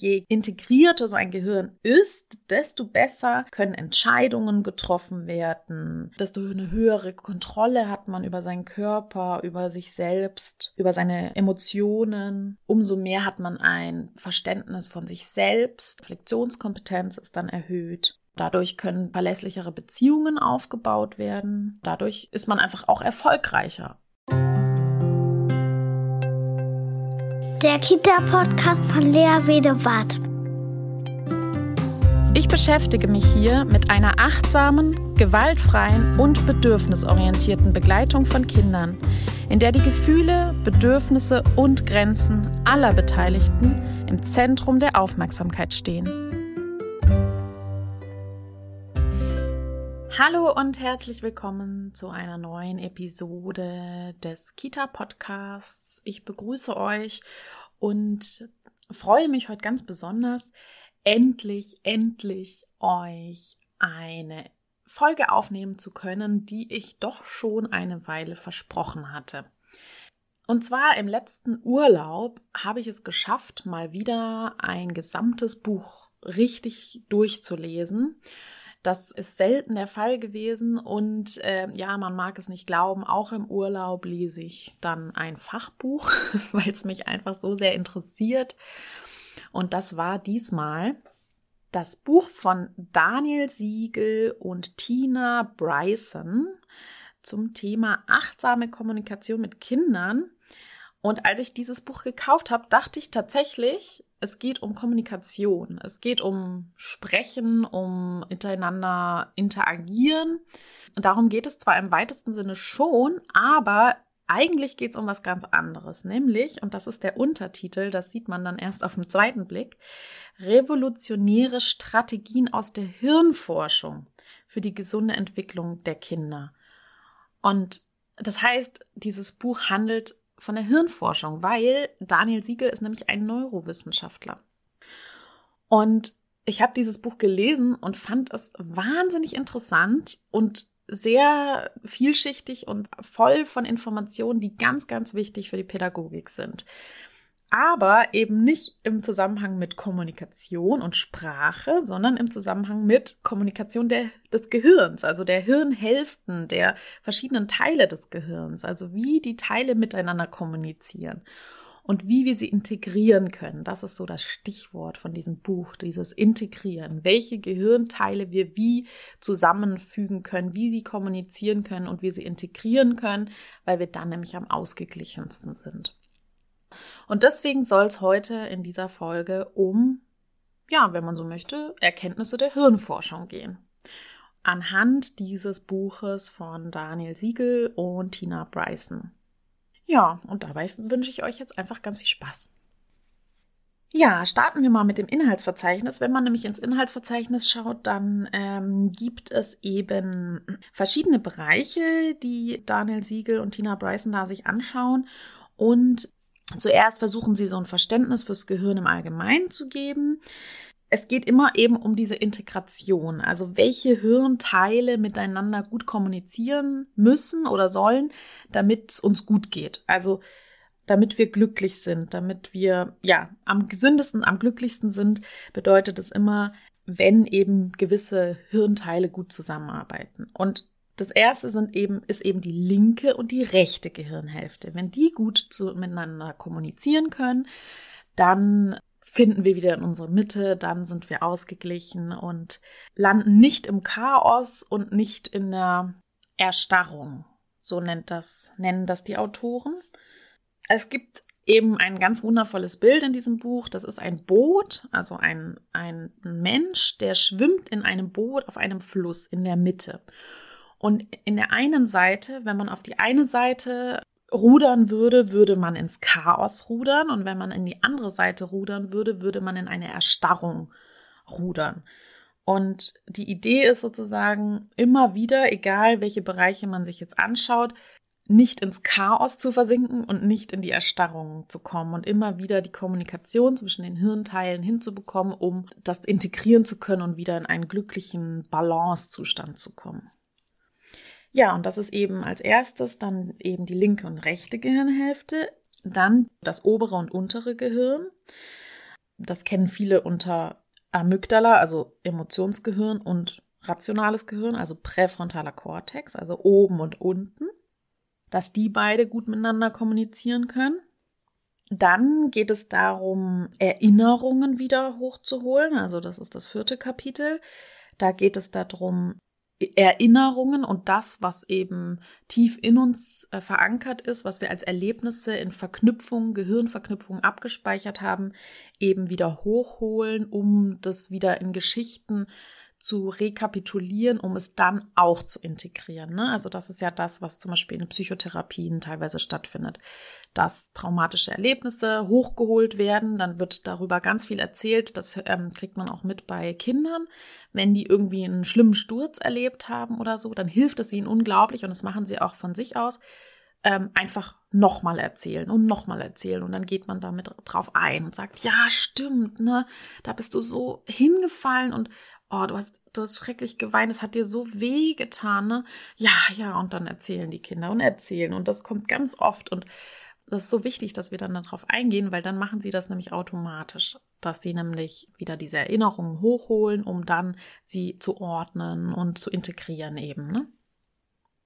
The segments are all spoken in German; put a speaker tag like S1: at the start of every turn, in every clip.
S1: je integrierter so ein Gehirn ist, desto besser können Entscheidungen getroffen werden, desto eine höhere Kontrolle hat man über seinen Körper, über sich selbst, über seine Emotionen. Umso mehr hat man ein Verständnis von sich selbst. Reflexionskompetenz ist dann erhöht. Dadurch können verlässlichere Beziehungen aufgebaut werden. Dadurch ist man einfach auch erfolgreicher.
S2: Der Kita-Podcast von Lea Wedewart.
S1: Ich beschäftige mich hier mit einer achtsamen, gewaltfreien und bedürfnisorientierten Begleitung von Kindern, in der die Gefühle, Bedürfnisse und Grenzen aller Beteiligten im Zentrum der Aufmerksamkeit stehen. Hallo und herzlich willkommen zu einer neuen Episode des Kita Podcasts. Ich begrüße euch und freue mich heute ganz besonders, endlich, endlich euch eine Folge aufnehmen zu können, die ich doch schon eine Weile versprochen hatte. Und zwar im letzten Urlaub habe ich es geschafft, mal wieder ein gesamtes Buch richtig durchzulesen. Das ist selten der Fall gewesen und äh, ja, man mag es nicht glauben, auch im Urlaub lese ich dann ein Fachbuch, weil es mich einfach so sehr interessiert. Und das war diesmal das Buch von Daniel Siegel und Tina Bryson zum Thema achtsame Kommunikation mit Kindern. Und als ich dieses Buch gekauft habe, dachte ich tatsächlich, es geht um Kommunikation. Es geht um Sprechen, um miteinander interagieren. Und darum geht es zwar im weitesten Sinne schon, aber eigentlich geht es um was ganz anderes, nämlich, und das ist der Untertitel, das sieht man dann erst auf den zweiten Blick, revolutionäre Strategien aus der Hirnforschung für die gesunde Entwicklung der Kinder. Und das heißt, dieses Buch handelt von der Hirnforschung, weil Daniel Siegel ist nämlich ein Neurowissenschaftler. Und ich habe dieses Buch gelesen und fand es wahnsinnig interessant und sehr vielschichtig und voll von Informationen, die ganz, ganz wichtig für die Pädagogik sind aber eben nicht im Zusammenhang mit Kommunikation und Sprache, sondern im Zusammenhang mit Kommunikation der, des Gehirns, also der Hirnhälften, der verschiedenen Teile des Gehirns, also wie die Teile miteinander kommunizieren und wie wir sie integrieren können. Das ist so das Stichwort von diesem Buch, dieses Integrieren. Welche Gehirnteile wir wie zusammenfügen können, wie sie kommunizieren können und wie sie integrieren können, weil wir dann nämlich am ausgeglichensten sind. Und deswegen soll es heute in dieser Folge um, ja, wenn man so möchte, Erkenntnisse der Hirnforschung gehen. Anhand dieses Buches von Daniel Siegel und Tina Bryson. Ja, und dabei wünsche ich euch jetzt einfach ganz viel Spaß. Ja, starten wir mal mit dem Inhaltsverzeichnis. Wenn man nämlich ins Inhaltsverzeichnis schaut, dann ähm, gibt es eben verschiedene Bereiche, die Daniel Siegel und Tina Bryson da sich anschauen. Und Zuerst versuchen sie so ein Verständnis fürs Gehirn im Allgemeinen zu geben. Es geht immer eben um diese Integration, also welche Hirnteile miteinander gut kommunizieren müssen oder sollen, damit es uns gut geht. Also damit wir glücklich sind, damit wir ja am gesündesten, am glücklichsten sind, bedeutet es immer, wenn eben gewisse Hirnteile gut zusammenarbeiten. Und das erste sind eben, ist eben die linke und die rechte Gehirnhälfte. Wenn die gut zu, miteinander kommunizieren können, dann finden wir wieder in unsere Mitte, dann sind wir ausgeglichen und landen nicht im Chaos und nicht in der Erstarrung. So nennt das, nennen das die Autoren. Es gibt eben ein ganz wundervolles Bild in diesem Buch. Das ist ein Boot, also ein, ein Mensch, der schwimmt in einem Boot auf einem Fluss in der Mitte. Und in der einen Seite, wenn man auf die eine Seite rudern würde, würde man ins Chaos rudern. Und wenn man in die andere Seite rudern würde, würde man in eine Erstarrung rudern. Und die Idee ist sozusagen immer wieder, egal welche Bereiche man sich jetzt anschaut, nicht ins Chaos zu versinken und nicht in die Erstarrung zu kommen und immer wieder die Kommunikation zwischen den Hirnteilen hinzubekommen, um das integrieren zu können und wieder in einen glücklichen Balancezustand zu kommen. Ja, und das ist eben als erstes dann eben die linke und rechte Gehirnhälfte, dann das obere und untere Gehirn. das kennen viele unter Amygdala, also Emotionsgehirn und rationales Gehirn, also präfrontaler Kortex, also oben und unten, dass die beide gut miteinander kommunizieren können. Dann geht es darum, Erinnerungen wieder hochzuholen. Also das ist das vierte Kapitel. Da geht es darum, Erinnerungen und das, was eben tief in uns äh, verankert ist, was wir als Erlebnisse in Verknüpfungen, Gehirnverknüpfungen abgespeichert haben, eben wieder hochholen, um das wieder in Geschichten zu rekapitulieren, um es dann auch zu integrieren. Ne? Also das ist ja das, was zum Beispiel in Psychotherapien teilweise stattfindet, dass traumatische Erlebnisse hochgeholt werden, dann wird darüber ganz viel erzählt, das ähm, kriegt man auch mit bei Kindern, wenn die irgendwie einen schlimmen Sturz erlebt haben oder so, dann hilft es ihnen unglaublich und das machen sie auch von sich aus, ähm, einfach nochmal erzählen und nochmal erzählen. Und dann geht man damit drauf ein und sagt, ja, stimmt, ne, da bist du so hingefallen und oh, du hast, du hast schrecklich geweint, es hat dir so weh getan, ne? Ja, ja, und dann erzählen die Kinder und erzählen. Und das kommt ganz oft. Und das ist so wichtig, dass wir dann darauf eingehen, weil dann machen sie das nämlich automatisch, dass sie nämlich wieder diese Erinnerungen hochholen, um dann sie zu ordnen und zu integrieren eben. Ne?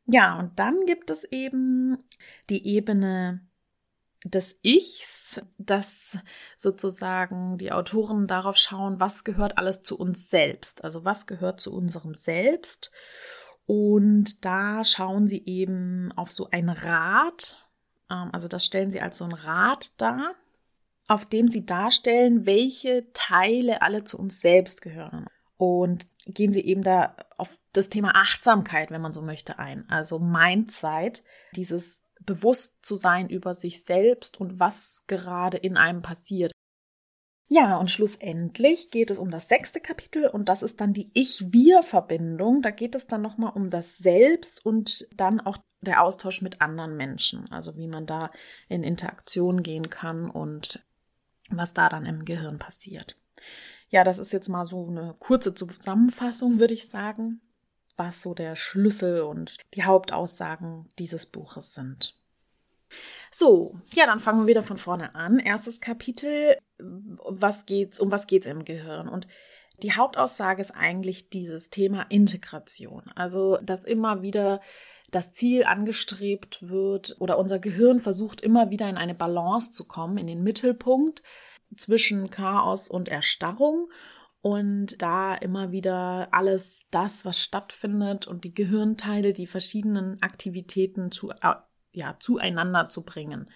S1: Ja, und dann gibt es eben die Ebene des Ichs, dass sozusagen die Autoren darauf schauen, was gehört alles zu uns selbst, also was gehört zu unserem Selbst. Und da schauen sie eben auf so ein Rad, ähm, also das stellen sie als so ein Rad dar, auf dem sie darstellen, welche Teile alle zu uns selbst gehören. Und gehen sie eben da auf das Thema Achtsamkeit, wenn man so möchte, ein. Also Mindset, dieses bewusst zu sein über sich selbst und was gerade in einem passiert. Ja, und schlussendlich geht es um das sechste Kapitel und das ist dann die Ich-Wir-Verbindung. Da geht es dann nochmal um das Selbst und dann auch der Austausch mit anderen Menschen. Also wie man da in Interaktion gehen kann und was da dann im Gehirn passiert. Ja, das ist jetzt mal so eine kurze Zusammenfassung, würde ich sagen was so der Schlüssel und die Hauptaussagen dieses Buches sind. So, ja, dann fangen wir wieder von vorne an. Erstes Kapitel, was geht's, um was geht's im Gehirn? Und die Hauptaussage ist eigentlich dieses Thema Integration. Also, dass immer wieder das Ziel angestrebt wird oder unser Gehirn versucht immer wieder in eine Balance zu kommen, in den Mittelpunkt zwischen Chaos und Erstarrung und da immer wieder alles das, was stattfindet und die Gehirnteile, die verschiedenen Aktivitäten zu, äh, ja, zueinander zu bringen.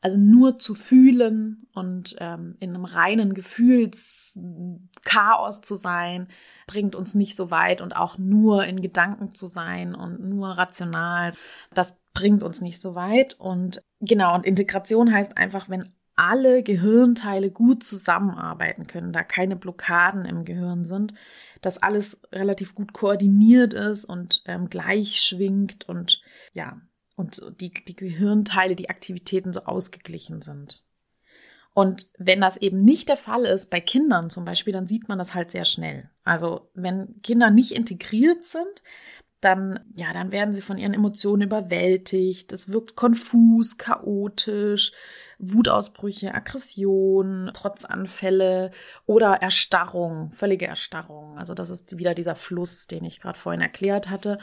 S1: Also nur zu fühlen und ähm, in einem reinen Gefühlschaos zu sein, bringt uns nicht so weit und auch nur in Gedanken zu sein und nur rational, das bringt uns nicht so weit. Und genau, und Integration heißt einfach, wenn alle Gehirnteile gut zusammenarbeiten können, da keine Blockaden im Gehirn sind, dass alles relativ gut koordiniert ist und ähm, gleich schwingt und ja, und die, die Gehirnteile, die Aktivitäten so ausgeglichen sind. Und wenn das eben nicht der Fall ist, bei Kindern zum Beispiel, dann sieht man das halt sehr schnell. Also wenn Kinder nicht integriert sind, dann, ja, dann werden sie von ihren Emotionen überwältigt. Es wirkt konfus, chaotisch, Wutausbrüche, Aggression, Trotzanfälle oder Erstarrung, völlige Erstarrung. Also das ist wieder dieser Fluss, den ich gerade vorhin erklärt hatte.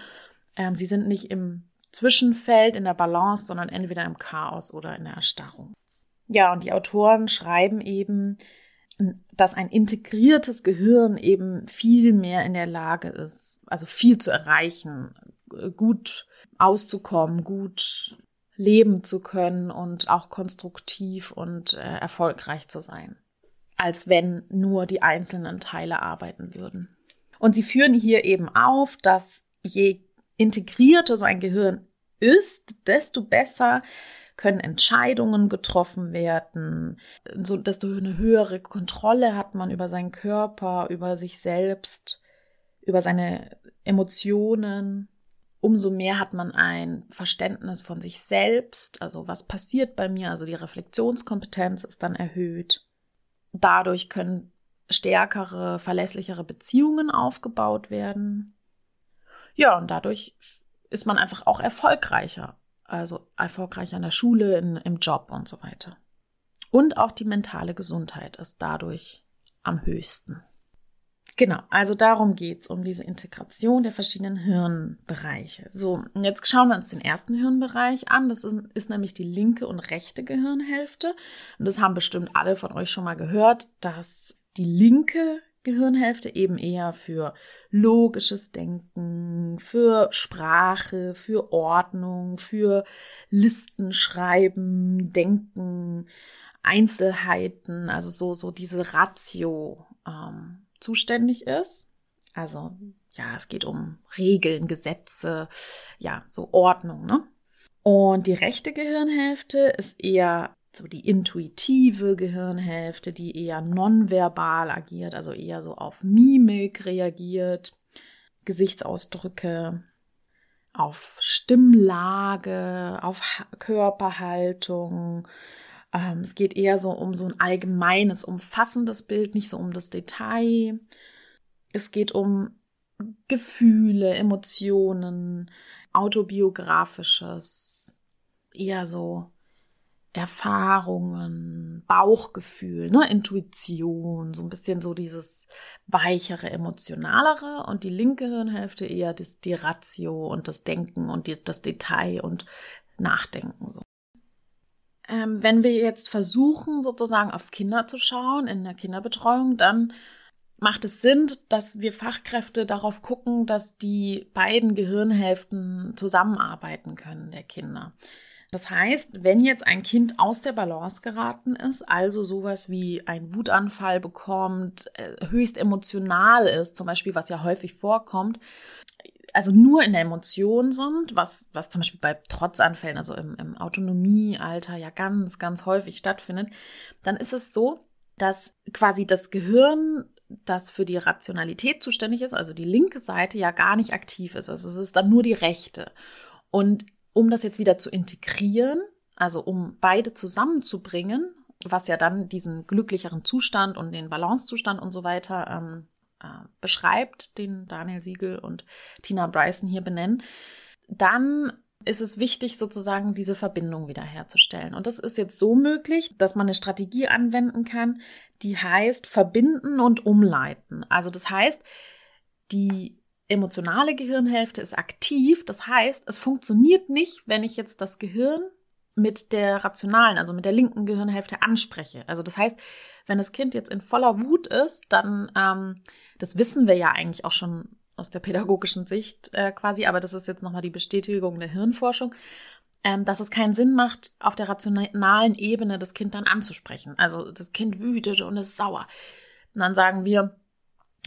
S1: Ähm, sie sind nicht im Zwischenfeld, in der Balance, sondern entweder im Chaos oder in der Erstarrung. Ja, und die Autoren schreiben eben, dass ein integriertes Gehirn eben viel mehr in der Lage ist, also viel zu erreichen, gut auszukommen, gut leben zu können und auch konstruktiv und äh, erfolgreich zu sein, als wenn nur die einzelnen Teile arbeiten würden. Und sie führen hier eben auf, dass je integrierter so ein Gehirn ist, desto besser können Entscheidungen getroffen werden, so desto eine höhere Kontrolle hat man über seinen Körper, über sich selbst, über seine Emotionen umso mehr hat man ein Verständnis von sich selbst, also was passiert bei mir, also die Reflexionskompetenz ist dann erhöht. Dadurch können stärkere, verlässlichere Beziehungen aufgebaut werden. Ja, und dadurch ist man einfach auch erfolgreicher, also erfolgreicher in der Schule, in, im Job und so weiter. Und auch die mentale Gesundheit ist dadurch am höchsten. Genau, also darum geht's um diese Integration der verschiedenen Hirnbereiche. So, und jetzt schauen wir uns den ersten Hirnbereich an. Das ist, ist, nämlich die linke und rechte Gehirnhälfte. Und das haben bestimmt alle von euch schon mal gehört, dass die linke Gehirnhälfte eben eher für logisches Denken, für Sprache, für Ordnung, für Listen schreiben, Denken, Einzelheiten, also so, so diese Ratio ähm, zuständig ist. Also ja, es geht um Regeln, Gesetze, ja, so Ordnung, ne? Und die rechte Gehirnhälfte ist eher so die intuitive Gehirnhälfte, die eher nonverbal agiert, also eher so auf Mimik reagiert, Gesichtsausdrücke, auf Stimmlage, auf Körperhaltung, ähm, es geht eher so um so ein allgemeines, umfassendes Bild, nicht so um das Detail. Es geht um Gefühle, Emotionen, autobiografisches, eher so Erfahrungen, Bauchgefühl, ne, Intuition, so ein bisschen so dieses weichere, emotionalere und die linke Hirnhälfte eher das, die Ratio und das Denken und die, das Detail und Nachdenken so ähm, wenn wir jetzt versuchen, sozusagen auf Kinder zu schauen in der Kinderbetreuung, dann macht es Sinn, dass wir Fachkräfte darauf gucken, dass die beiden Gehirnhälften zusammenarbeiten können der Kinder. Das heißt, wenn jetzt ein Kind aus der Balance geraten ist, also sowas wie ein Wutanfall bekommt, äh, höchst emotional ist, zum Beispiel, was ja häufig vorkommt, also nur in der Emotion sind, was, was zum Beispiel bei Trotzanfällen, also im, im Autonomiealter ja ganz, ganz häufig stattfindet, dann ist es so, dass quasi das Gehirn, das für die Rationalität zuständig ist, also die linke Seite, ja gar nicht aktiv ist. Also es ist dann nur die rechte. Und um das jetzt wieder zu integrieren, also um beide zusammenzubringen, was ja dann diesen glücklicheren Zustand und den Balancezustand und so weiter ähm, äh, beschreibt, den Daniel Siegel und Tina Bryson hier benennen, dann ist es wichtig, sozusagen diese Verbindung wiederherzustellen. Und das ist jetzt so möglich, dass man eine Strategie anwenden kann, die heißt verbinden und umleiten. Also das heißt, die emotionale Gehirnhälfte ist aktiv. Das heißt, es funktioniert nicht, wenn ich jetzt das Gehirn mit der rationalen, also mit der linken Gehirnhälfte anspreche. Also das heißt, wenn das Kind jetzt in voller Wut ist, dann, ähm, das wissen wir ja eigentlich auch schon aus der pädagogischen Sicht äh, quasi, aber das ist jetzt nochmal die Bestätigung der Hirnforschung, ähm, dass es keinen Sinn macht, auf der rationalen Ebene das Kind dann anzusprechen. Also das Kind wütet und ist sauer. Und dann sagen wir,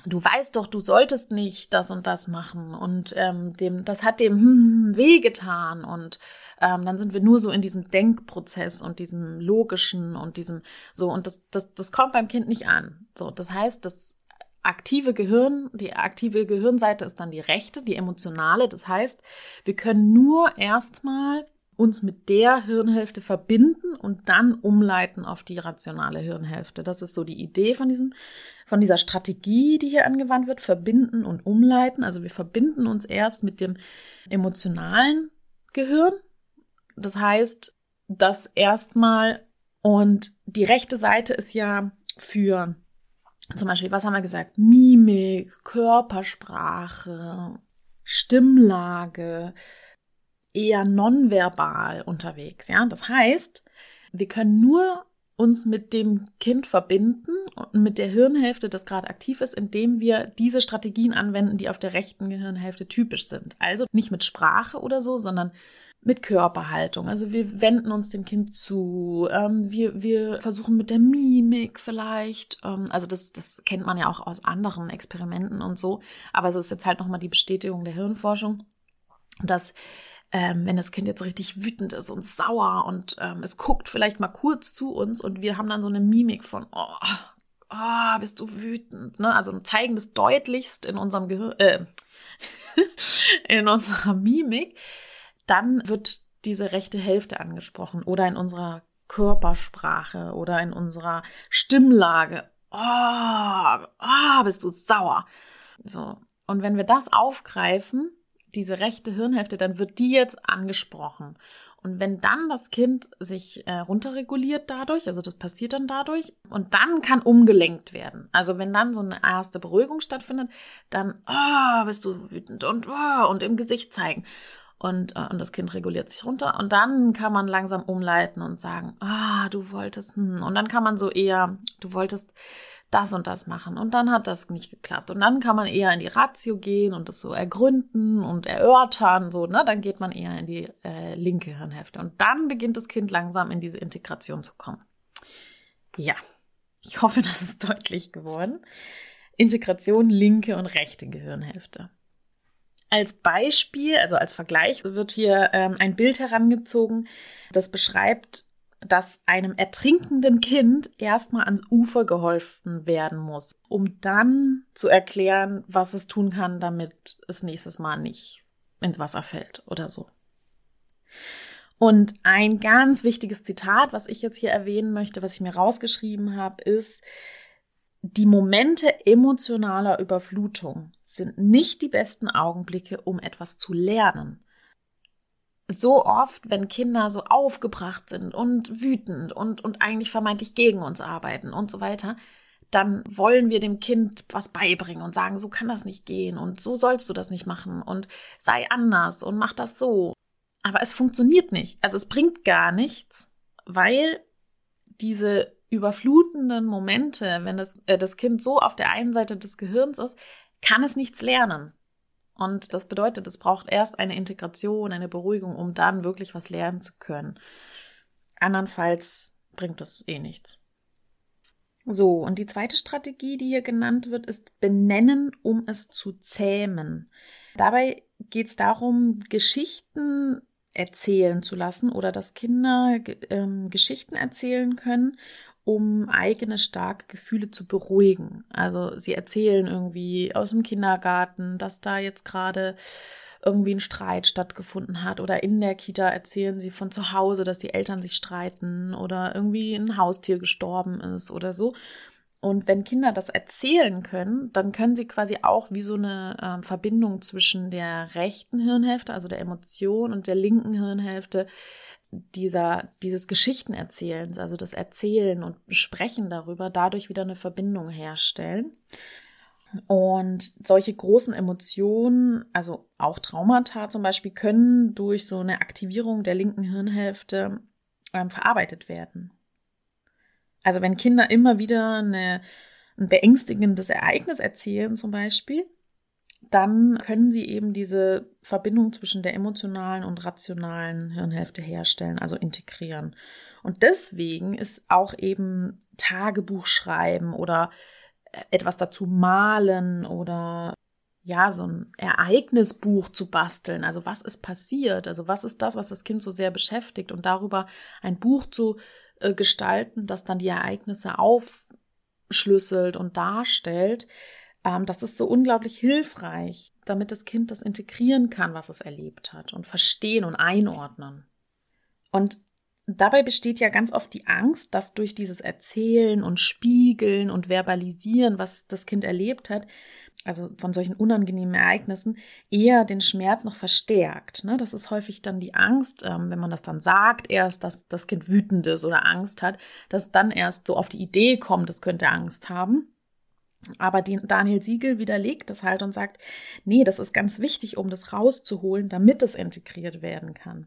S1: du weißt doch, du solltest nicht das und das machen und ähm, dem, das hat dem hm, wehgetan und ähm, dann sind wir nur so in diesem Denkprozess und diesem logischen und diesem so und das, das, das kommt beim Kind nicht an. So, das heißt, das aktive Gehirn, die aktive Gehirnseite ist dann die rechte, die emotionale. Das heißt, wir können nur erstmal uns mit der Hirnhälfte verbinden und dann umleiten auf die rationale Hirnhälfte. Das ist so die Idee von diesem, von dieser Strategie, die hier angewandt wird, verbinden und umleiten. Also wir verbinden uns erst mit dem emotionalen Gehirn das heißt, das erstmal und die rechte Seite ist ja für zum Beispiel, was haben wir gesagt? Mimik, Körpersprache, Stimmlage, eher nonverbal unterwegs. Ja, das heißt, wir können nur uns mit dem Kind verbinden und mit der Hirnhälfte, das gerade aktiv ist, indem wir diese Strategien anwenden, die auf der rechten Gehirnhälfte typisch sind. Also nicht mit Sprache oder so, sondern mit Körperhaltung. Also wir wenden uns dem Kind zu. Ähm, wir, wir versuchen mit der Mimik vielleicht. Ähm, also das, das kennt man ja auch aus anderen Experimenten und so. Aber es ist jetzt halt nochmal die Bestätigung der Hirnforschung, dass ähm, wenn das Kind jetzt richtig wütend ist und sauer und ähm, es guckt vielleicht mal kurz zu uns und wir haben dann so eine Mimik von, oh, oh bist du wütend, ne? Also zeigen das deutlichst in unserem Gehirn, äh, in unserer Mimik dann wird diese rechte Hälfte angesprochen oder in unserer Körpersprache oder in unserer Stimmlage. Oh, oh, bist du sauer. So. Und wenn wir das aufgreifen, diese rechte Hirnhälfte, dann wird die jetzt angesprochen. Und wenn dann das Kind sich äh, runterreguliert dadurch, also das passiert dann dadurch, und dann kann umgelenkt werden. Also wenn dann so eine erste Beruhigung stattfindet, dann oh, bist du wütend und oh, und im Gesicht zeigen. Und, äh, und das Kind reguliert sich runter. Und dann kann man langsam umleiten und sagen, ah, du wolltest, hm. Und dann kann man so eher, du wolltest das und das machen. Und dann hat das nicht geklappt. Und dann kann man eher in die Ratio gehen und das so ergründen und erörtern, so, ne? Dann geht man eher in die äh, linke Hirnhälfte. Und dann beginnt das Kind langsam in diese Integration zu kommen. Ja, ich hoffe, das ist deutlich geworden. Integration linke und rechte Gehirnhälfte. Als Beispiel, also als Vergleich, wird hier ähm, ein Bild herangezogen, das beschreibt, dass einem ertrinkenden Kind erstmal ans Ufer geholfen werden muss, um dann zu erklären, was es tun kann, damit es nächstes Mal nicht ins Wasser fällt oder so. Und ein ganz wichtiges Zitat, was ich jetzt hier erwähnen möchte, was ich mir rausgeschrieben habe, ist, die Momente emotionaler Überflutung sind nicht die besten Augenblicke, um etwas zu lernen so oft, wenn Kinder so aufgebracht sind und wütend und, und eigentlich vermeintlich gegen uns arbeiten und so weiter, dann wollen wir dem Kind was beibringen und sagen, so kann das nicht gehen und so sollst du das nicht machen und sei anders und mach das so. Aber es funktioniert nicht. Also es bringt gar nichts, weil diese überflutenden Momente, wenn das, äh, das Kind so auf der einen Seite des Gehirns ist, kann es nichts lernen. Und das bedeutet, es braucht erst eine Integration, eine Beruhigung, um dann wirklich was lernen zu können. Andernfalls bringt das eh nichts. So, und die zweite Strategie, die hier genannt wird, ist benennen, um es zu zähmen. Dabei geht es darum, Geschichten erzählen zu lassen oder dass Kinder ähm, Geschichten erzählen können um eigene starke Gefühle zu beruhigen. Also sie erzählen irgendwie aus dem Kindergarten, dass da jetzt gerade irgendwie ein Streit stattgefunden hat oder in der Kita erzählen sie von zu Hause, dass die Eltern sich streiten oder irgendwie ein Haustier gestorben ist oder so. Und wenn Kinder das erzählen können, dann können sie quasi auch wie so eine äh, Verbindung zwischen der rechten Hirnhälfte, also der Emotion, und der linken Hirnhälfte dieser, dieses Geschichtenerzählens, also das Erzählen und Sprechen darüber, dadurch wieder eine Verbindung herstellen. Und solche großen Emotionen, also auch Traumata zum Beispiel, können durch so eine Aktivierung der linken Hirnhälfte ähm, verarbeitet werden. Also wenn Kinder immer wieder eine, ein beängstigendes Ereignis erzählen zum Beispiel, dann können sie eben diese Verbindung zwischen der emotionalen und rationalen Hirnhälfte herstellen, also integrieren. Und deswegen ist auch eben Tagebuch schreiben oder äh, etwas dazu malen oder ja, so ein Ereignisbuch zu basteln. Also was ist passiert? Also was ist das, was das Kind so sehr beschäftigt? Und darüber ein Buch zu äh, gestalten, das dann die Ereignisse aufschlüsselt und darstellt, das ist so unglaublich hilfreich, damit das Kind das integrieren kann, was es erlebt hat und verstehen und einordnen. Und dabei besteht ja ganz oft die Angst, dass durch dieses Erzählen und Spiegeln und Verbalisieren, was das Kind erlebt hat, also von solchen unangenehmen Ereignissen, eher den Schmerz noch verstärkt. Ne? Das ist häufig dann die Angst, ähm, wenn man das dann sagt, erst, dass das Kind wütend ist oder Angst hat, dass dann erst so auf die Idee kommt, es könnte Angst haben. Aber Daniel Siegel widerlegt das halt und sagt, nee, das ist ganz wichtig, um das rauszuholen, damit es integriert werden kann.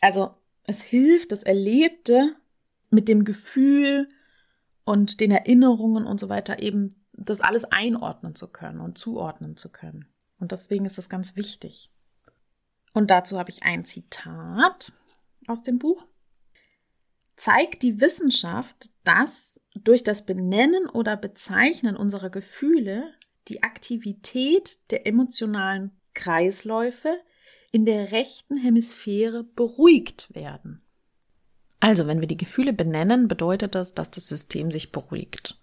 S1: Also es hilft, das Erlebte mit dem Gefühl und den Erinnerungen und so weiter eben das alles einordnen zu können und zuordnen zu können. Und deswegen ist das ganz wichtig. Und dazu habe ich ein Zitat aus dem Buch. Zeigt die Wissenschaft, dass durch das Benennen oder Bezeichnen unserer Gefühle die Aktivität der emotionalen Kreisläufe in der rechten Hemisphäre beruhigt werden. Also, wenn wir die Gefühle benennen, bedeutet das, dass das System sich beruhigt.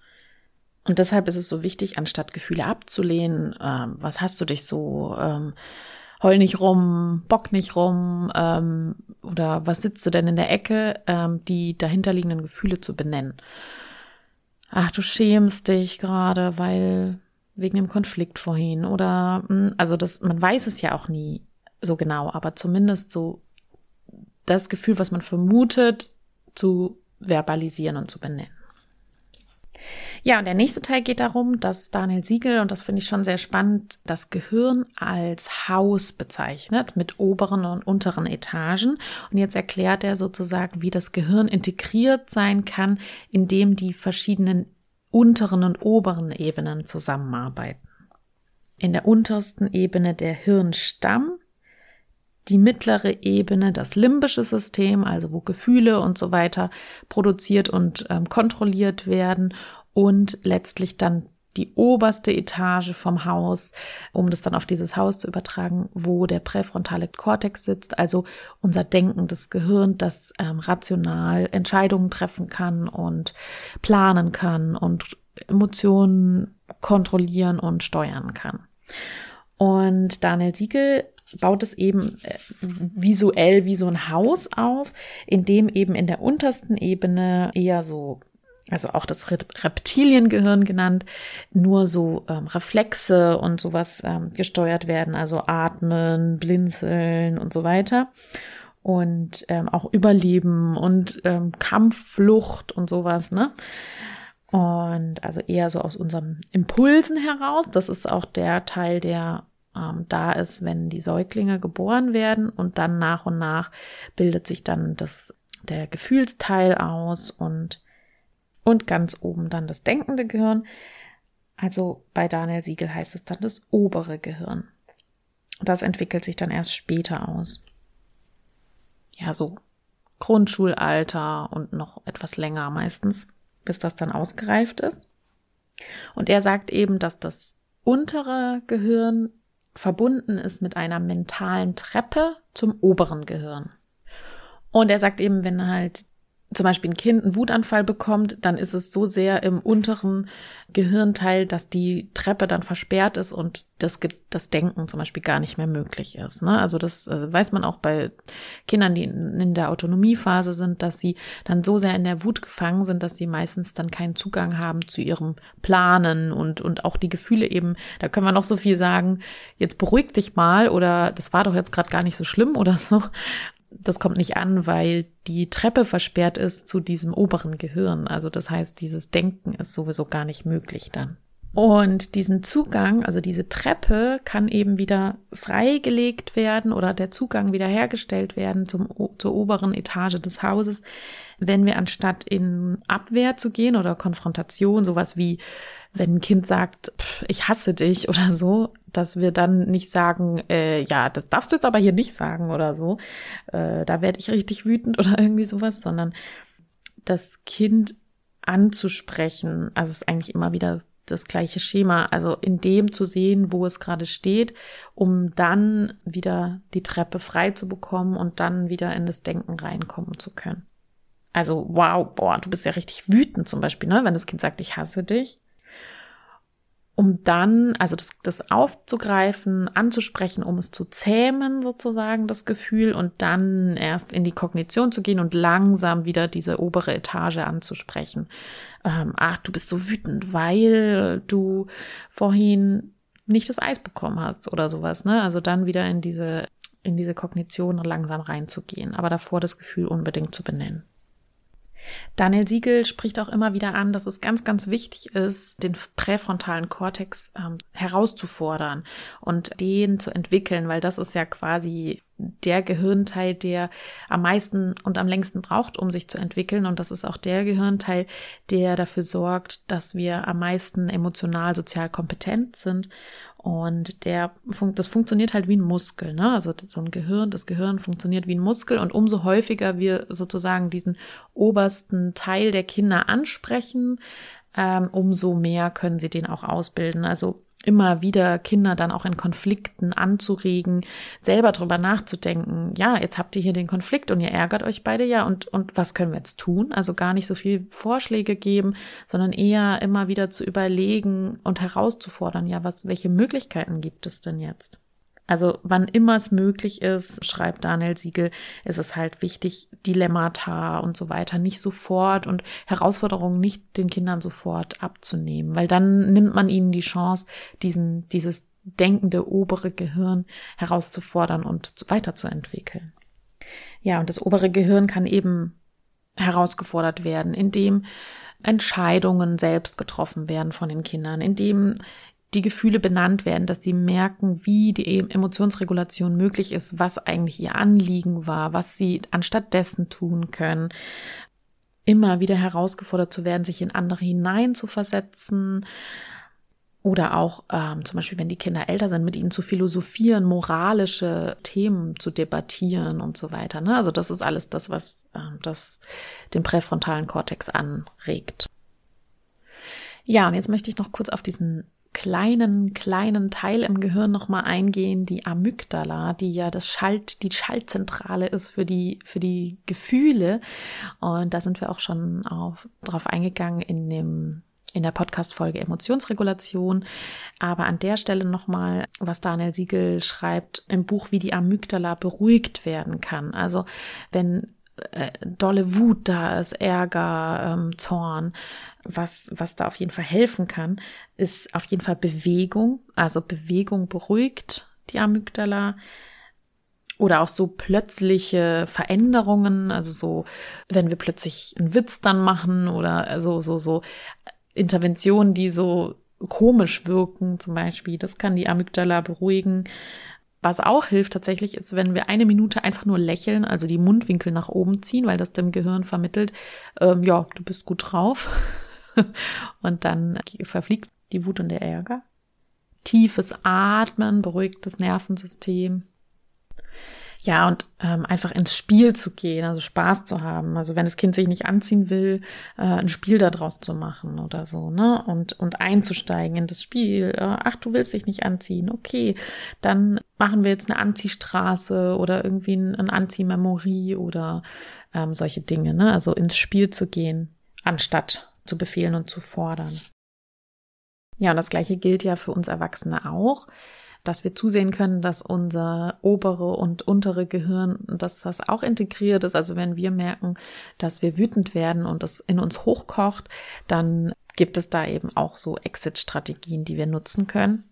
S1: Und deshalb ist es so wichtig, anstatt Gefühle abzulehnen, ähm, was hast du dich so, ähm, heul nicht rum, bock nicht rum, ähm, oder was sitzt du denn in der Ecke, ähm, die dahinterliegenden Gefühle zu benennen ach, du schämst dich gerade, weil wegen dem Konflikt vorhin oder hm, also das man weiß es ja auch nie so genau, aber zumindest so das Gefühl, was man vermutet, zu verbalisieren und zu benennen. Ja, und der nächste Teil geht darum, dass Daniel Siegel, und das finde ich schon sehr spannend, das Gehirn als Haus bezeichnet mit oberen und unteren Etagen. Und jetzt erklärt er sozusagen, wie das Gehirn integriert sein kann, indem die verschiedenen unteren und oberen Ebenen zusammenarbeiten. In der untersten Ebene der Hirnstamm, die mittlere Ebene, das limbische System, also wo Gefühle und so weiter produziert und ähm, kontrolliert werden und letztlich dann die oberste Etage vom Haus, um das dann auf dieses Haus zu übertragen, wo der präfrontale Kortex sitzt, also unser denkendes Gehirn, das ähm, rational Entscheidungen treffen kann und planen kann und Emotionen kontrollieren und steuern kann. Und Daniel Siegel baut es eben äh, visuell wie so ein Haus auf, in dem eben in der untersten Ebene eher so also auch das Reptiliengehirn genannt, nur so ähm, Reflexe und sowas ähm, gesteuert werden, also atmen, blinzeln und so weiter. Und ähm, auch Überleben und ähm, Kampfflucht und sowas, ne? Und also eher so aus unseren Impulsen heraus. Das ist auch der Teil, der ähm, da ist, wenn die Säuglinge geboren werden und dann nach und nach bildet sich dann das der Gefühlsteil aus und und ganz oben dann das denkende Gehirn. Also bei Daniel Siegel heißt es dann das obere Gehirn. Das entwickelt sich dann erst später aus. Ja, so Grundschulalter und noch etwas länger meistens, bis das dann ausgereift ist. Und er sagt eben, dass das untere Gehirn verbunden ist mit einer mentalen Treppe zum oberen Gehirn. Und er sagt eben, wenn halt zum Beispiel ein Kind einen Wutanfall bekommt, dann ist es so sehr im unteren Gehirnteil, dass die Treppe dann versperrt ist und das, das Denken zum Beispiel gar nicht mehr möglich ist. Ne? Also das äh, weiß man auch bei Kindern, die in, der Autonomiephase sind, dass sie dann so sehr in der Wut gefangen sind, dass sie meistens dann keinen Zugang haben zu ihrem Planen und, und auch die Gefühle eben, da können wir noch so viel sagen, jetzt beruhig dich mal oder das war doch jetzt gerade gar nicht so schlimm oder so das kommt nicht an, weil die Treppe versperrt ist zu diesem oberen Gehirn. Also das heißt, dieses Denken ist sowieso gar nicht möglich dann. Und diesen Zugang, also diese Treppe, kann eben wieder freigelegt werden oder der Zugang wiederhergestellt werden zum, zur oberen Etage des Hauses, wenn wir anstatt in Abwehr zu gehen oder Konfrontation, sowas wie wenn ein Kind sagt, ich hasse dich oder so, dass wir dann nicht sagen, äh, ja, das darfst du jetzt aber hier nicht sagen oder so, äh, da werde ich richtig wütend oder irgendwie sowas, sondern das Kind anzusprechen, also es ist eigentlich immer wieder das gleiche Schema, also in dem zu sehen, wo es gerade steht, um dann wieder die Treppe frei zu bekommen und dann wieder in das Denken reinkommen zu können. Also, wow, boah, du bist ja richtig wütend zum Beispiel, ne? Wenn das Kind sagt, ich hasse dich um dann, also das, das aufzugreifen, anzusprechen, um es zu zähmen sozusagen, das Gefühl, und dann erst in die Kognition zu gehen und langsam wieder diese obere Etage anzusprechen. Ähm, ach, du bist so wütend, weil du vorhin nicht das Eis bekommen hast oder sowas, ne? Also dann wieder in diese, in diese Kognition langsam reinzugehen, aber davor das Gefühl unbedingt zu benennen. Daniel Siegel spricht auch immer wieder an, dass es ganz, ganz wichtig ist, den präfrontalen Kortex ähm, herauszufordern und den zu entwickeln, weil das ist ja quasi der Gehirnteil, der am meisten und am längsten braucht, um sich zu entwickeln. Und das ist auch der Gehirnteil, der dafür sorgt, dass wir am meisten emotional, sozial kompetent sind und der, das funktioniert halt wie ein Muskel, ne? Also so ein Gehirn, das Gehirn funktioniert wie ein Muskel und umso häufiger wir sozusagen diesen obersten Teil der Kinder ansprechen, ähm, umso mehr können sie den auch ausbilden. Also immer wieder Kinder dann auch in Konflikten anzuregen, selber drüber nachzudenken, ja, jetzt habt ihr hier den Konflikt und ihr ärgert euch beide ja und, und was können wir jetzt tun? Also gar nicht so viel Vorschläge geben, sondern eher immer wieder zu überlegen und herauszufordern, ja, was, welche Möglichkeiten gibt es denn jetzt? Also wann immer es möglich ist, schreibt Daniel Siegel, ist es halt wichtig, Dilemmata und so weiter nicht sofort und Herausforderungen nicht den Kindern sofort abzunehmen, weil dann nimmt man ihnen die Chance, diesen, dieses denkende obere Gehirn herauszufordern und weiterzuentwickeln. Ja, und das obere Gehirn kann eben herausgefordert werden, indem Entscheidungen selbst getroffen werden von den Kindern, indem die Gefühle benannt werden, dass sie merken, wie die Emotionsregulation möglich ist, was eigentlich ihr Anliegen war, was sie anstatt dessen tun können. Immer wieder herausgefordert zu werden, sich in andere hineinzuversetzen. Oder auch ähm, zum Beispiel, wenn die Kinder älter sind, mit ihnen zu philosophieren, moralische Themen zu debattieren und so weiter. Ne? Also das ist alles das, was ähm, das den präfrontalen Kortex anregt. Ja, und jetzt möchte ich noch kurz auf diesen kleinen, kleinen Teil im Gehirn nochmal eingehen, die Amygdala, die ja das Schalt, die Schaltzentrale ist für die, für die Gefühle. Und da sind wir auch schon auf, drauf eingegangen in dem in der Podcast-Folge Emotionsregulation. Aber an der Stelle nochmal, was Daniel Siegel schreibt im Buch, wie die Amygdala beruhigt werden kann. Also wenn äh, dolle Wut da ist, Ärger, ähm, Zorn. Was, was da auf jeden Fall helfen kann, ist auf jeden Fall Bewegung. Also Bewegung beruhigt die Amygdala. Oder auch so plötzliche Veränderungen, also so, wenn wir plötzlich einen Witz dann machen oder so, so, so Interventionen, die so komisch wirken, zum Beispiel. Das kann die Amygdala beruhigen. Was auch hilft tatsächlich, ist, wenn wir eine Minute einfach nur lächeln, also die Mundwinkel nach oben ziehen, weil das dem Gehirn vermittelt, ähm, ja, du bist gut drauf. und dann verfliegt die Wut und der Ärger. Tiefes Atmen beruhigt das Nervensystem. Ja, und ähm, einfach ins Spiel zu gehen, also Spaß zu haben. Also wenn das Kind sich nicht anziehen will, äh, ein Spiel daraus zu machen oder so, ne? Und, und einzusteigen in das Spiel. Äh, ach, du willst dich nicht anziehen, okay. Dann machen wir jetzt eine Anziehstraße oder irgendwie ein, ein Anziehmemory oder ähm, solche Dinge, ne? Also ins Spiel zu gehen, anstatt zu befehlen und zu fordern. Ja, und das gleiche gilt ja für uns Erwachsene auch dass wir zusehen können, dass unser obere und untere Gehirn, dass das auch integriert ist. Also wenn wir merken, dass wir wütend werden und das in uns hochkocht, dann gibt es da eben auch so Exit-Strategien, die wir nutzen können,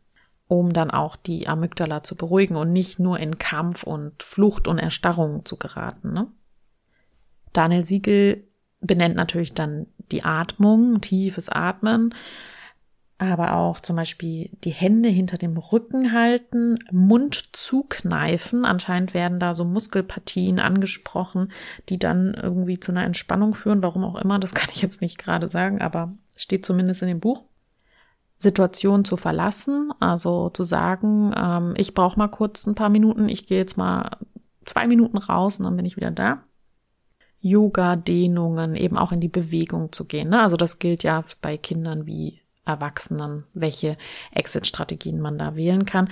S1: um dann auch die Amygdala zu beruhigen und nicht nur in Kampf und Flucht und Erstarrung zu geraten. Ne? Daniel Siegel benennt natürlich dann die Atmung, tiefes Atmen aber auch zum Beispiel die Hände hinter dem Rücken halten, Mund zukneifen. Anscheinend werden da so Muskelpartien angesprochen, die dann irgendwie zu einer Entspannung führen. Warum auch immer, das kann ich jetzt nicht gerade sagen, aber steht zumindest in dem Buch. Situation zu verlassen, also zu sagen, ähm, ich brauche mal kurz ein paar Minuten, ich gehe jetzt mal zwei Minuten raus und dann bin ich wieder da. Yoga, Dehnungen, eben auch in die Bewegung zu gehen. Ne? Also das gilt ja bei Kindern wie Erwachsenen, welche Exit-Strategien man da wählen kann.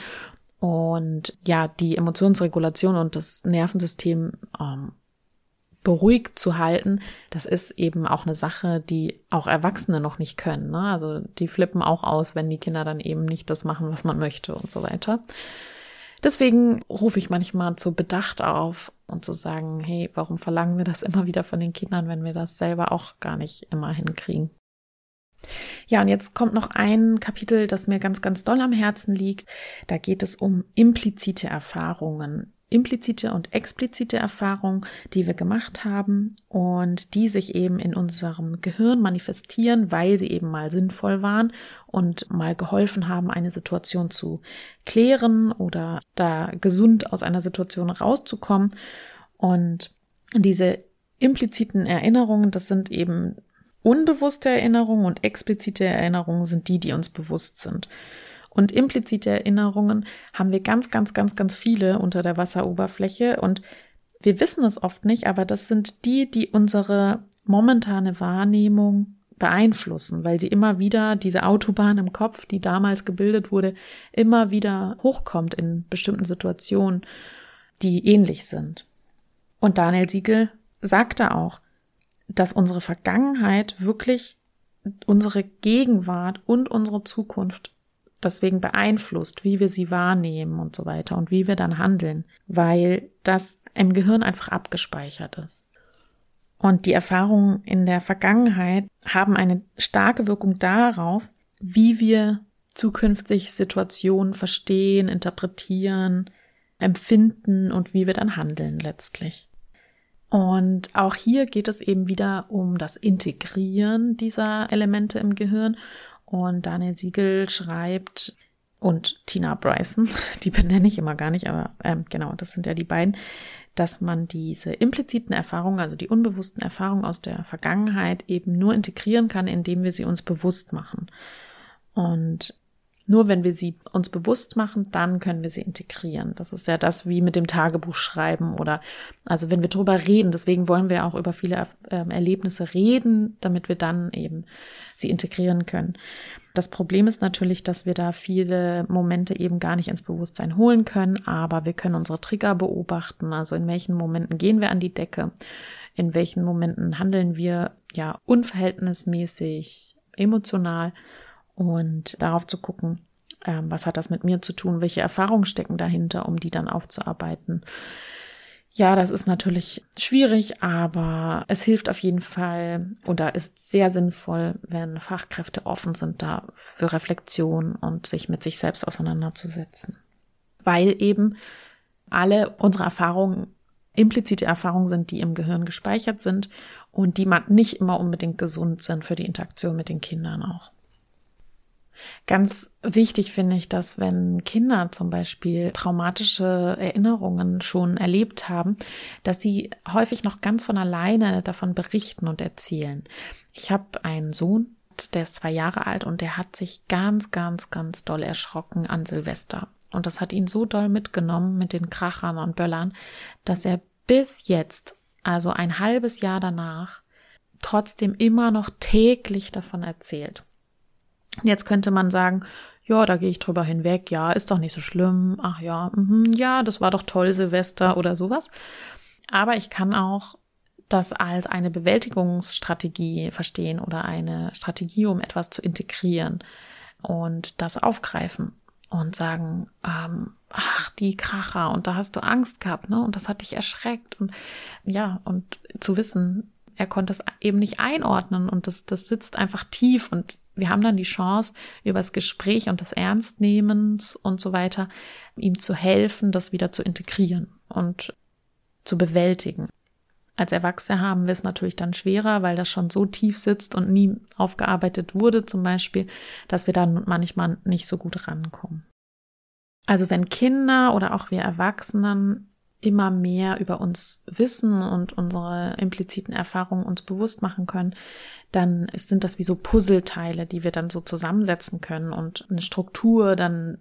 S1: Und ja, die Emotionsregulation und das Nervensystem ähm, beruhigt zu halten, das ist eben auch eine Sache, die auch Erwachsene noch nicht können. Ne? Also die flippen auch aus, wenn die Kinder dann eben nicht das machen, was man möchte und so weiter. Deswegen rufe ich manchmal zu Bedacht auf und zu sagen, hey, warum verlangen wir das immer wieder von den Kindern, wenn wir das selber auch gar nicht immer hinkriegen? Ja, und jetzt kommt noch ein Kapitel, das mir ganz, ganz doll am Herzen liegt. Da geht es um implizite Erfahrungen. Implizite und explizite Erfahrungen, die wir gemacht haben und die sich eben in unserem Gehirn manifestieren, weil sie eben mal sinnvoll waren und mal geholfen haben, eine Situation zu klären oder da gesund aus einer Situation rauszukommen. Und diese impliziten Erinnerungen, das sind eben Unbewusste Erinnerungen und explizite Erinnerungen sind die, die uns bewusst sind. Und implizite Erinnerungen haben wir ganz, ganz, ganz, ganz viele unter der Wasseroberfläche und wir wissen es oft nicht, aber das sind die, die unsere momentane Wahrnehmung beeinflussen, weil sie immer wieder diese Autobahn im Kopf, die damals gebildet wurde, immer wieder hochkommt in bestimmten Situationen, die ähnlich sind. Und Daniel Siegel sagte auch, dass unsere Vergangenheit wirklich unsere Gegenwart und unsere Zukunft deswegen beeinflusst, wie wir sie wahrnehmen und so weiter und wie wir dann handeln, weil das im Gehirn einfach abgespeichert ist. Und die Erfahrungen in der Vergangenheit haben eine starke Wirkung darauf, wie wir zukünftig Situationen verstehen, interpretieren, empfinden und wie wir dann handeln letztlich. Und auch hier geht es eben wieder um das Integrieren dieser Elemente im Gehirn. Und Daniel Siegel schreibt, und Tina Bryson, die benenne ich immer gar nicht, aber ähm, genau, das sind ja die beiden, dass man diese impliziten Erfahrungen, also die unbewussten Erfahrungen aus der Vergangenheit eben nur integrieren kann, indem wir sie uns bewusst machen. Und nur wenn wir sie uns bewusst machen, dann können wir sie integrieren. Das ist ja das wie mit dem Tagebuch schreiben oder also wenn wir drüber reden. Deswegen wollen wir auch über viele äh, Erlebnisse reden, damit wir dann eben sie integrieren können. Das Problem ist natürlich, dass wir da viele Momente eben gar nicht ins Bewusstsein holen können, aber wir können unsere Trigger beobachten. Also in welchen Momenten gehen wir an die Decke? In welchen Momenten handeln wir ja unverhältnismäßig emotional? Und darauf zu gucken, ähm, was hat das mit mir zu tun, welche Erfahrungen stecken dahinter, um die dann aufzuarbeiten. Ja, das ist natürlich schwierig, aber es hilft auf jeden Fall oder ist sehr sinnvoll, wenn Fachkräfte offen sind da für Reflexion und sich mit sich selbst auseinanderzusetzen. Weil eben alle unsere Erfahrungen implizite Erfahrungen sind, die im Gehirn gespeichert sind und die man nicht immer unbedingt gesund sind für die Interaktion mit den Kindern auch. Ganz wichtig finde ich, dass wenn Kinder zum Beispiel traumatische Erinnerungen schon erlebt haben, dass sie häufig noch ganz von alleine davon berichten und erzählen. Ich habe einen Sohn, der ist zwei Jahre alt und der hat sich ganz, ganz, ganz doll erschrocken an Silvester. Und das hat ihn so doll mitgenommen mit den Krachern und Böllern, dass er bis jetzt, also ein halbes Jahr danach, trotzdem immer noch täglich davon erzählt. Jetzt könnte man sagen, ja, da gehe ich drüber hinweg, ja, ist doch nicht so schlimm, ach ja, mh, ja, das war doch toll, Silvester oder sowas. Aber ich kann auch das als eine Bewältigungsstrategie verstehen oder eine Strategie, um etwas zu integrieren und das aufgreifen und sagen, ähm, ach, die Kracher und da hast du Angst gehabt, ne? Und das hat dich erschreckt und ja, und zu wissen, er konnte es eben nicht einordnen und das, das sitzt einfach tief und wir haben dann die Chance, über das Gespräch und das Ernstnehmens und so weiter, ihm zu helfen, das wieder zu integrieren und zu bewältigen. Als Erwachsene haben wir es natürlich dann schwerer, weil das schon so tief sitzt und nie aufgearbeitet wurde, zum Beispiel, dass wir dann manchmal nicht so gut rankommen. Also wenn Kinder oder auch wir Erwachsenen immer mehr über uns wissen und unsere impliziten Erfahrungen uns bewusst machen können, dann sind das wie so Puzzleteile, die wir dann so zusammensetzen können und eine Struktur dann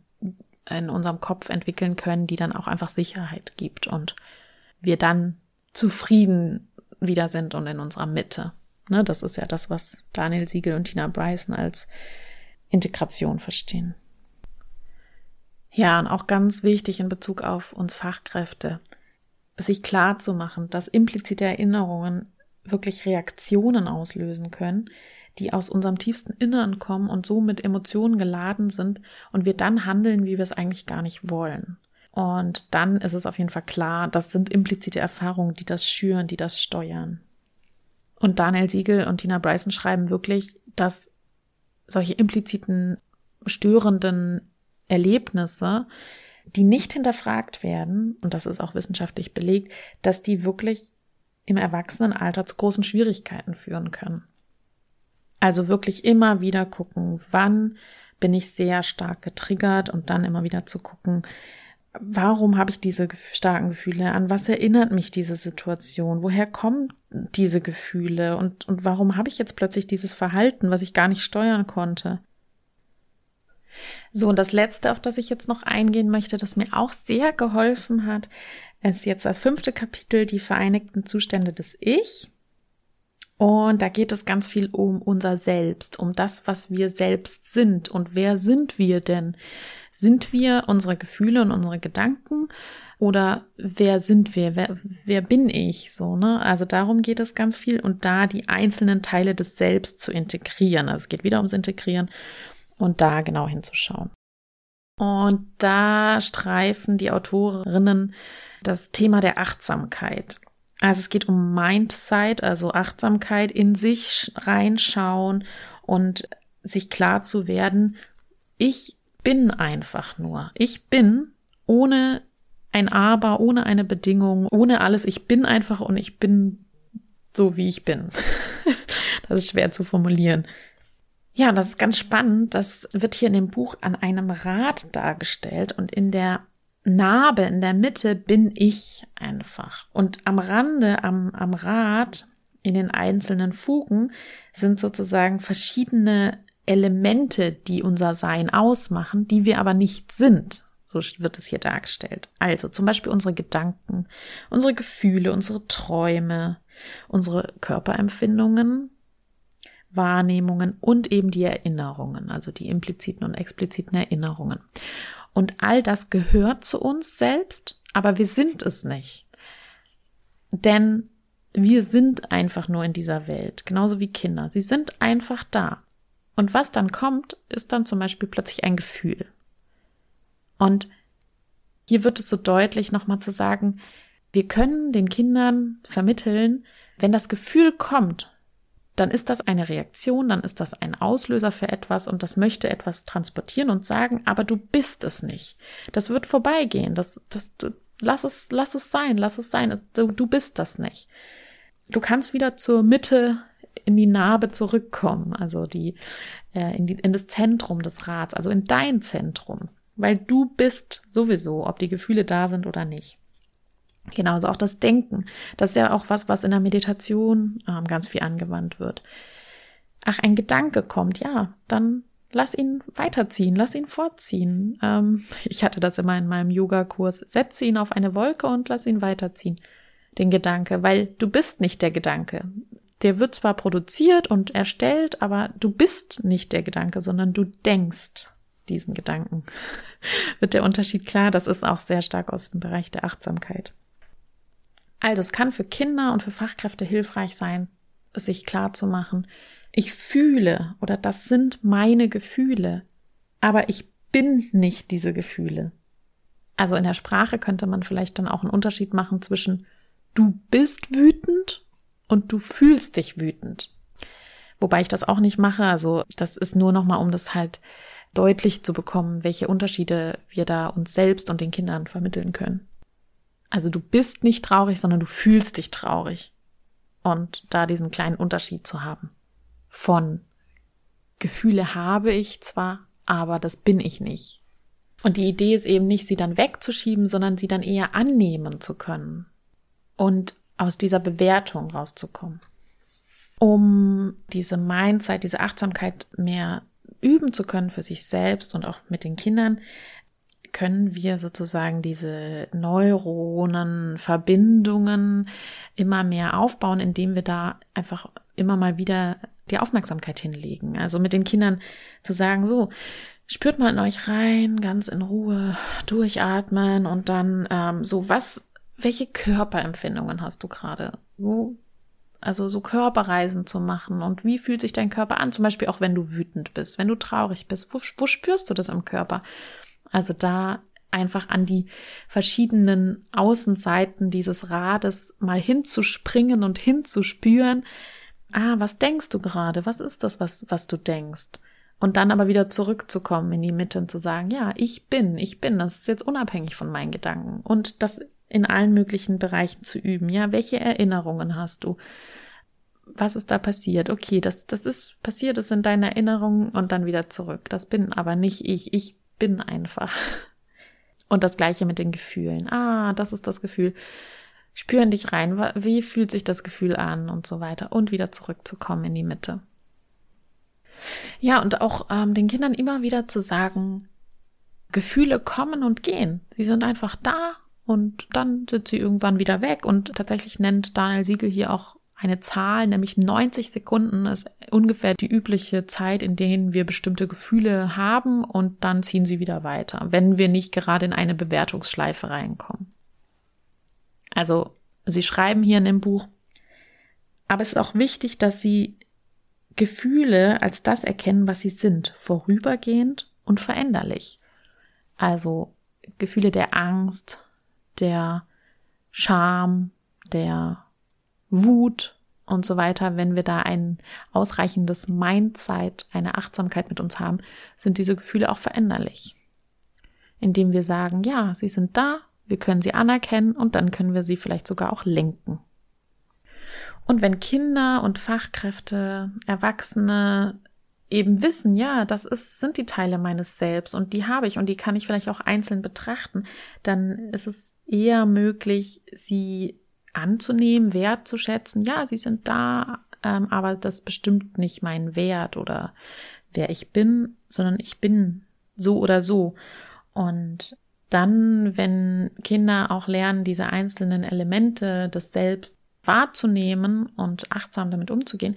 S1: in unserem Kopf entwickeln können, die dann auch einfach Sicherheit gibt und wir dann zufrieden wieder sind und in unserer Mitte. Ne, das ist ja das, was Daniel Siegel und Tina Bryson als Integration verstehen. Ja, und auch ganz wichtig in Bezug auf uns Fachkräfte, sich klar zu machen, dass implizite Erinnerungen wirklich Reaktionen auslösen können, die aus unserem tiefsten Innern kommen und so mit Emotionen geladen sind und wir dann handeln, wie wir es eigentlich gar nicht wollen. Und dann ist es auf jeden Fall klar, das sind implizite Erfahrungen, die das schüren, die das steuern. Und Daniel Siegel und Tina Bryson schreiben wirklich, dass solche impliziten, störenden Erlebnisse, die nicht hinterfragt werden, und das ist auch wissenschaftlich belegt, dass die wirklich im Erwachsenenalter zu großen Schwierigkeiten führen können. Also wirklich immer wieder gucken, wann bin ich sehr stark getriggert und dann immer wieder zu gucken, warum habe ich diese starken Gefühle, an was erinnert mich diese Situation, woher kommen diese Gefühle und, und warum habe ich jetzt plötzlich dieses Verhalten, was ich gar nicht steuern konnte. So, und das Letzte, auf das ich jetzt noch eingehen möchte, das mir auch sehr geholfen hat, ist jetzt das fünfte Kapitel, die Vereinigten Zustände des Ich. Und da geht es ganz viel um unser Selbst, um das, was wir selbst sind. Und wer sind wir denn? Sind wir unsere Gefühle und unsere Gedanken? Oder wer sind wir? Wer, wer bin ich? So, ne? Also darum geht es ganz viel und da die einzelnen Teile des Selbst zu integrieren. Also es geht wieder ums Integrieren und da genau hinzuschauen. Und da streifen die Autorinnen das Thema der Achtsamkeit. Also es geht um Mindsight, also Achtsamkeit in sich reinschauen und sich klar zu werden, ich bin einfach nur. Ich bin, ohne ein Aber, ohne eine Bedingung, ohne alles. Ich bin einfach und ich bin so, wie ich bin. das ist schwer zu formulieren. Ja, das ist ganz spannend. Das wird hier in dem Buch an einem Rad dargestellt und in der Narbe, in der Mitte bin ich einfach. Und am Rande, am, am Rad, in den einzelnen Fugen sind sozusagen verschiedene Elemente, die unser Sein ausmachen, die wir aber nicht sind. So wird es hier dargestellt. Also zum Beispiel unsere Gedanken, unsere Gefühle, unsere Träume, unsere Körperempfindungen, Wahrnehmungen und eben die Erinnerungen, also die impliziten und expliziten Erinnerungen. Und all das gehört zu uns selbst, aber wir sind es nicht. Denn wir sind einfach nur in dieser Welt, genauso wie Kinder. Sie sind einfach da. Und was dann kommt, ist dann zum Beispiel plötzlich ein Gefühl. Und hier wird es so deutlich nochmal zu sagen, wir können den Kindern vermitteln, wenn das Gefühl kommt, dann ist das eine Reaktion, dann ist das ein Auslöser für etwas und das möchte etwas transportieren und sagen, aber du bist es nicht. Das wird vorbeigehen. Das, das, lass es, lass es sein, lass es sein. Du, du bist das nicht. Du kannst wieder zur Mitte in die Narbe zurückkommen, also die, äh, in, die, in das Zentrum des Rats, also in dein Zentrum, weil du bist sowieso, ob die Gefühle da sind oder nicht. Genauso auch das Denken. Das ist ja auch was, was in der Meditation ähm, ganz viel angewandt wird. Ach, ein Gedanke kommt, ja, dann lass ihn weiterziehen, lass ihn fortziehen. Ähm, ich hatte das immer in meinem Yoga-Kurs. Setze ihn auf eine Wolke und lass ihn weiterziehen. Den Gedanke, weil du bist nicht der Gedanke. Der wird zwar produziert und erstellt, aber du bist nicht der Gedanke, sondern du denkst diesen Gedanken. wird der Unterschied klar? Das ist auch sehr stark aus dem Bereich der Achtsamkeit. Also es kann für Kinder und für Fachkräfte hilfreich sein, sich klar zu machen, ich fühle oder das sind meine Gefühle, aber ich bin nicht diese Gefühle. Also in der Sprache könnte man vielleicht dann auch einen Unterschied machen zwischen du bist wütend und du fühlst dich wütend. Wobei ich das auch nicht mache, also das ist nur nochmal, um das halt deutlich zu bekommen, welche Unterschiede wir da uns selbst und den Kindern vermitteln können. Also du bist nicht traurig, sondern du fühlst dich traurig. Und da diesen kleinen Unterschied zu haben. Von Gefühle habe ich zwar, aber das bin ich nicht. Und die Idee ist eben nicht, sie dann wegzuschieben, sondern sie dann eher annehmen zu können. Und aus dieser Bewertung rauszukommen. Um diese Mindset, diese Achtsamkeit mehr üben zu können für sich selbst und auch mit den Kindern, können wir sozusagen diese Neuronen, Verbindungen immer mehr aufbauen, indem wir da einfach immer mal wieder die Aufmerksamkeit hinlegen. Also mit den Kindern zu sagen, so, spürt mal in euch rein, ganz in Ruhe, durchatmen und dann ähm, so, was, welche Körperempfindungen hast du gerade? Wo, also so Körperreisen zu machen und wie fühlt sich dein Körper an? Zum Beispiel auch wenn du wütend bist, wenn du traurig bist, wo, wo spürst du das im Körper? Also da einfach an die verschiedenen Außenseiten dieses Rades mal hinzuspringen und hinzuspüren. Ah, was denkst du gerade? Was ist das, was, was du denkst? Und dann aber wieder zurückzukommen in die Mitte und zu sagen, ja, ich bin, ich bin, das ist jetzt unabhängig von meinen Gedanken. Und das in allen möglichen Bereichen zu üben. Ja, welche Erinnerungen hast du? Was ist da passiert? Okay, das, das ist passiert, das sind deine Erinnerungen und dann wieder zurück. Das bin aber nicht ich. Ich bin einfach. Und das gleiche mit den Gefühlen. Ah, das ist das Gefühl. Spüren dich rein. Wie fühlt sich das Gefühl an und so weiter. Und wieder zurückzukommen in die Mitte. Ja, und auch ähm, den Kindern immer wieder zu sagen, Gefühle kommen und gehen. Sie sind einfach da und dann sind sie irgendwann wieder weg. Und tatsächlich nennt Daniel Siegel hier auch eine Zahl, nämlich 90 Sekunden ist ungefähr die übliche Zeit, in denen wir bestimmte Gefühle haben und dann ziehen sie wieder weiter, wenn wir nicht gerade in eine Bewertungsschleife reinkommen. Also, Sie schreiben hier in dem Buch, aber es ist auch wichtig, dass Sie Gefühle als das erkennen, was sie sind, vorübergehend und veränderlich. Also Gefühle der Angst, der Scham, der Wut und so weiter, wenn wir da ein ausreichendes Mindset, eine Achtsamkeit mit uns haben, sind diese Gefühle auch veränderlich. Indem wir sagen, ja, sie sind da, wir können sie anerkennen und dann können wir sie vielleicht sogar auch lenken. Und wenn Kinder und Fachkräfte, Erwachsene eben wissen, ja, das ist, sind die Teile meines Selbst und die habe ich und die kann ich vielleicht auch einzeln betrachten, dann ist es eher möglich, sie anzunehmen, wertzuschätzen. Ja, sie sind da, ähm, aber das bestimmt nicht mein Wert oder wer ich bin, sondern ich bin so oder so. Und dann, wenn Kinder auch lernen, diese einzelnen Elemente des Selbst wahrzunehmen und achtsam damit umzugehen,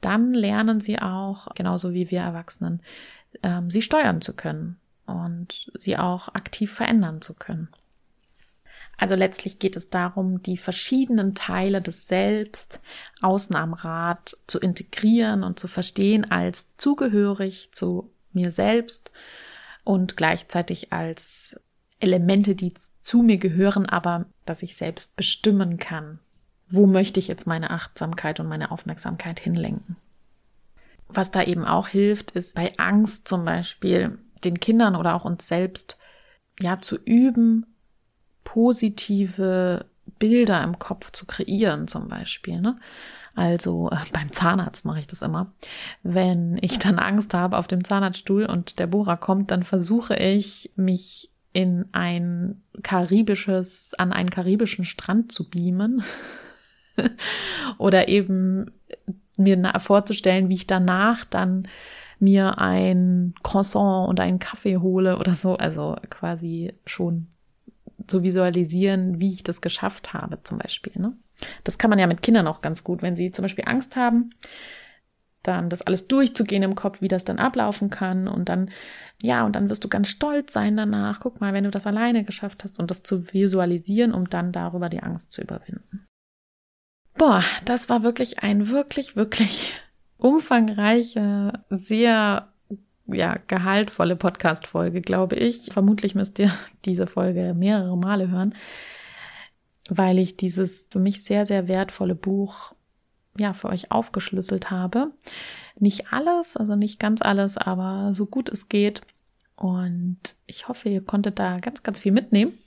S1: dann lernen sie auch, genauso wie wir Erwachsenen, ähm, sie steuern zu können und sie auch aktiv verändern zu können. Also letztlich geht es darum, die verschiedenen Teile des Selbst außen am Rad zu integrieren und zu verstehen als zugehörig zu mir selbst und gleichzeitig als Elemente, die zu mir gehören, aber dass ich selbst bestimmen kann. Wo möchte ich jetzt meine Achtsamkeit und meine Aufmerksamkeit hinlenken? Was da eben auch hilft, ist bei Angst zum Beispiel den Kindern oder auch uns selbst ja zu üben, positive Bilder im Kopf zu kreieren zum Beispiel. Ne? Also äh, beim Zahnarzt mache ich das immer. Wenn ich dann Angst habe auf dem Zahnarztstuhl und der Bohrer kommt, dann versuche ich mich in ein karibisches, an einen karibischen Strand zu beamen. Oder eben mir vorzustellen, wie ich danach dann mir ein Croissant und einen Kaffee hole oder so. Also quasi schon zu visualisieren, wie ich das geschafft habe, zum Beispiel. Ne? Das kann man ja mit Kindern auch ganz gut, wenn sie zum Beispiel Angst haben, dann das alles durchzugehen im Kopf, wie das dann ablaufen kann und dann, ja, und dann wirst du ganz stolz sein danach. Guck mal, wenn du das alleine geschafft hast und das zu visualisieren, um dann darüber die Angst zu überwinden. Boah, das war wirklich ein wirklich, wirklich umfangreiche, sehr ja, gehaltvolle Podcast-Folge, glaube ich. Vermutlich müsst ihr diese Folge mehrere Male hören, weil ich dieses für mich sehr, sehr wertvolle Buch ja, für euch aufgeschlüsselt habe. Nicht alles, also nicht ganz alles, aber so gut es geht. Und ich hoffe, ihr konntet da ganz, ganz viel mitnehmen.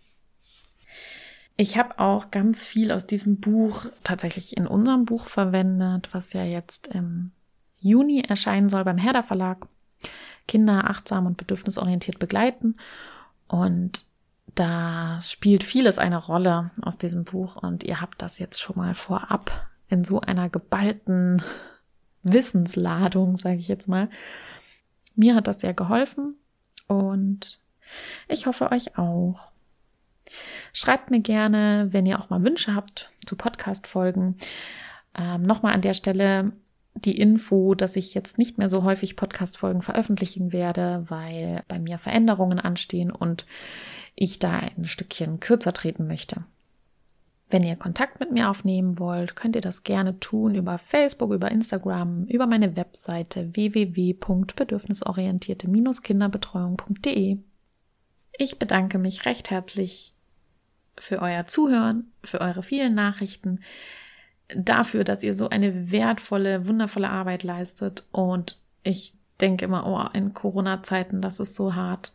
S1: Ich habe auch ganz viel aus diesem Buch tatsächlich in unserem Buch verwendet, was ja jetzt im Juni erscheinen soll beim Herder Verlag. Kinder achtsam und bedürfnisorientiert begleiten. Und da spielt vieles eine Rolle aus diesem Buch und ihr habt das jetzt schon mal vorab in so einer geballten Wissensladung, sage ich jetzt mal. Mir hat das sehr geholfen und ich hoffe euch auch. Schreibt mir gerne, wenn ihr auch mal Wünsche habt zu Podcast-Folgen. Ähm, Nochmal an der Stelle die Info, dass ich jetzt nicht mehr so häufig Podcast-Folgen veröffentlichen werde, weil bei mir Veränderungen anstehen und ich da ein Stückchen kürzer treten möchte. Wenn ihr Kontakt mit mir aufnehmen wollt, könnt ihr das gerne tun über Facebook, über Instagram, über meine Webseite www.bedürfnisorientierte-kinderbetreuung.de. Ich bedanke mich recht herzlich für euer Zuhören, für eure vielen Nachrichten dafür, dass ihr so eine wertvolle, wundervolle Arbeit leistet. Und ich denke immer, oh, in Corona-Zeiten, das ist so hart.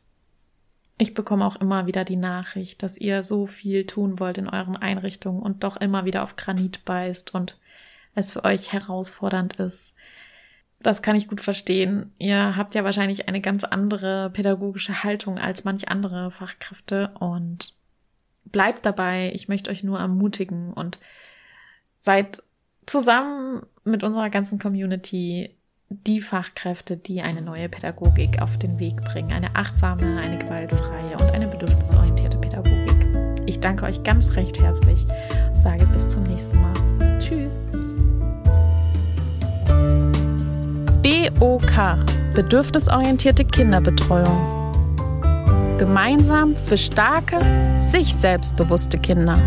S1: Ich bekomme auch immer wieder die Nachricht, dass ihr so viel tun wollt in euren Einrichtungen und doch immer wieder auf Granit beißt und es für euch herausfordernd ist. Das kann ich gut verstehen. Ihr habt ja wahrscheinlich eine ganz andere pädagogische Haltung als manch andere Fachkräfte und bleibt dabei. Ich möchte euch nur ermutigen und seid zusammen mit unserer ganzen Community die Fachkräfte, die eine neue Pädagogik auf den Weg bringen. Eine achtsame, eine gewaltfreie und eine bedürfnisorientierte Pädagogik. Ich danke euch ganz recht herzlich und sage bis zum nächsten Mal. Tschüss. BOK Bedürfnisorientierte Kinderbetreuung. Gemeinsam für starke, sich selbstbewusste Kinder.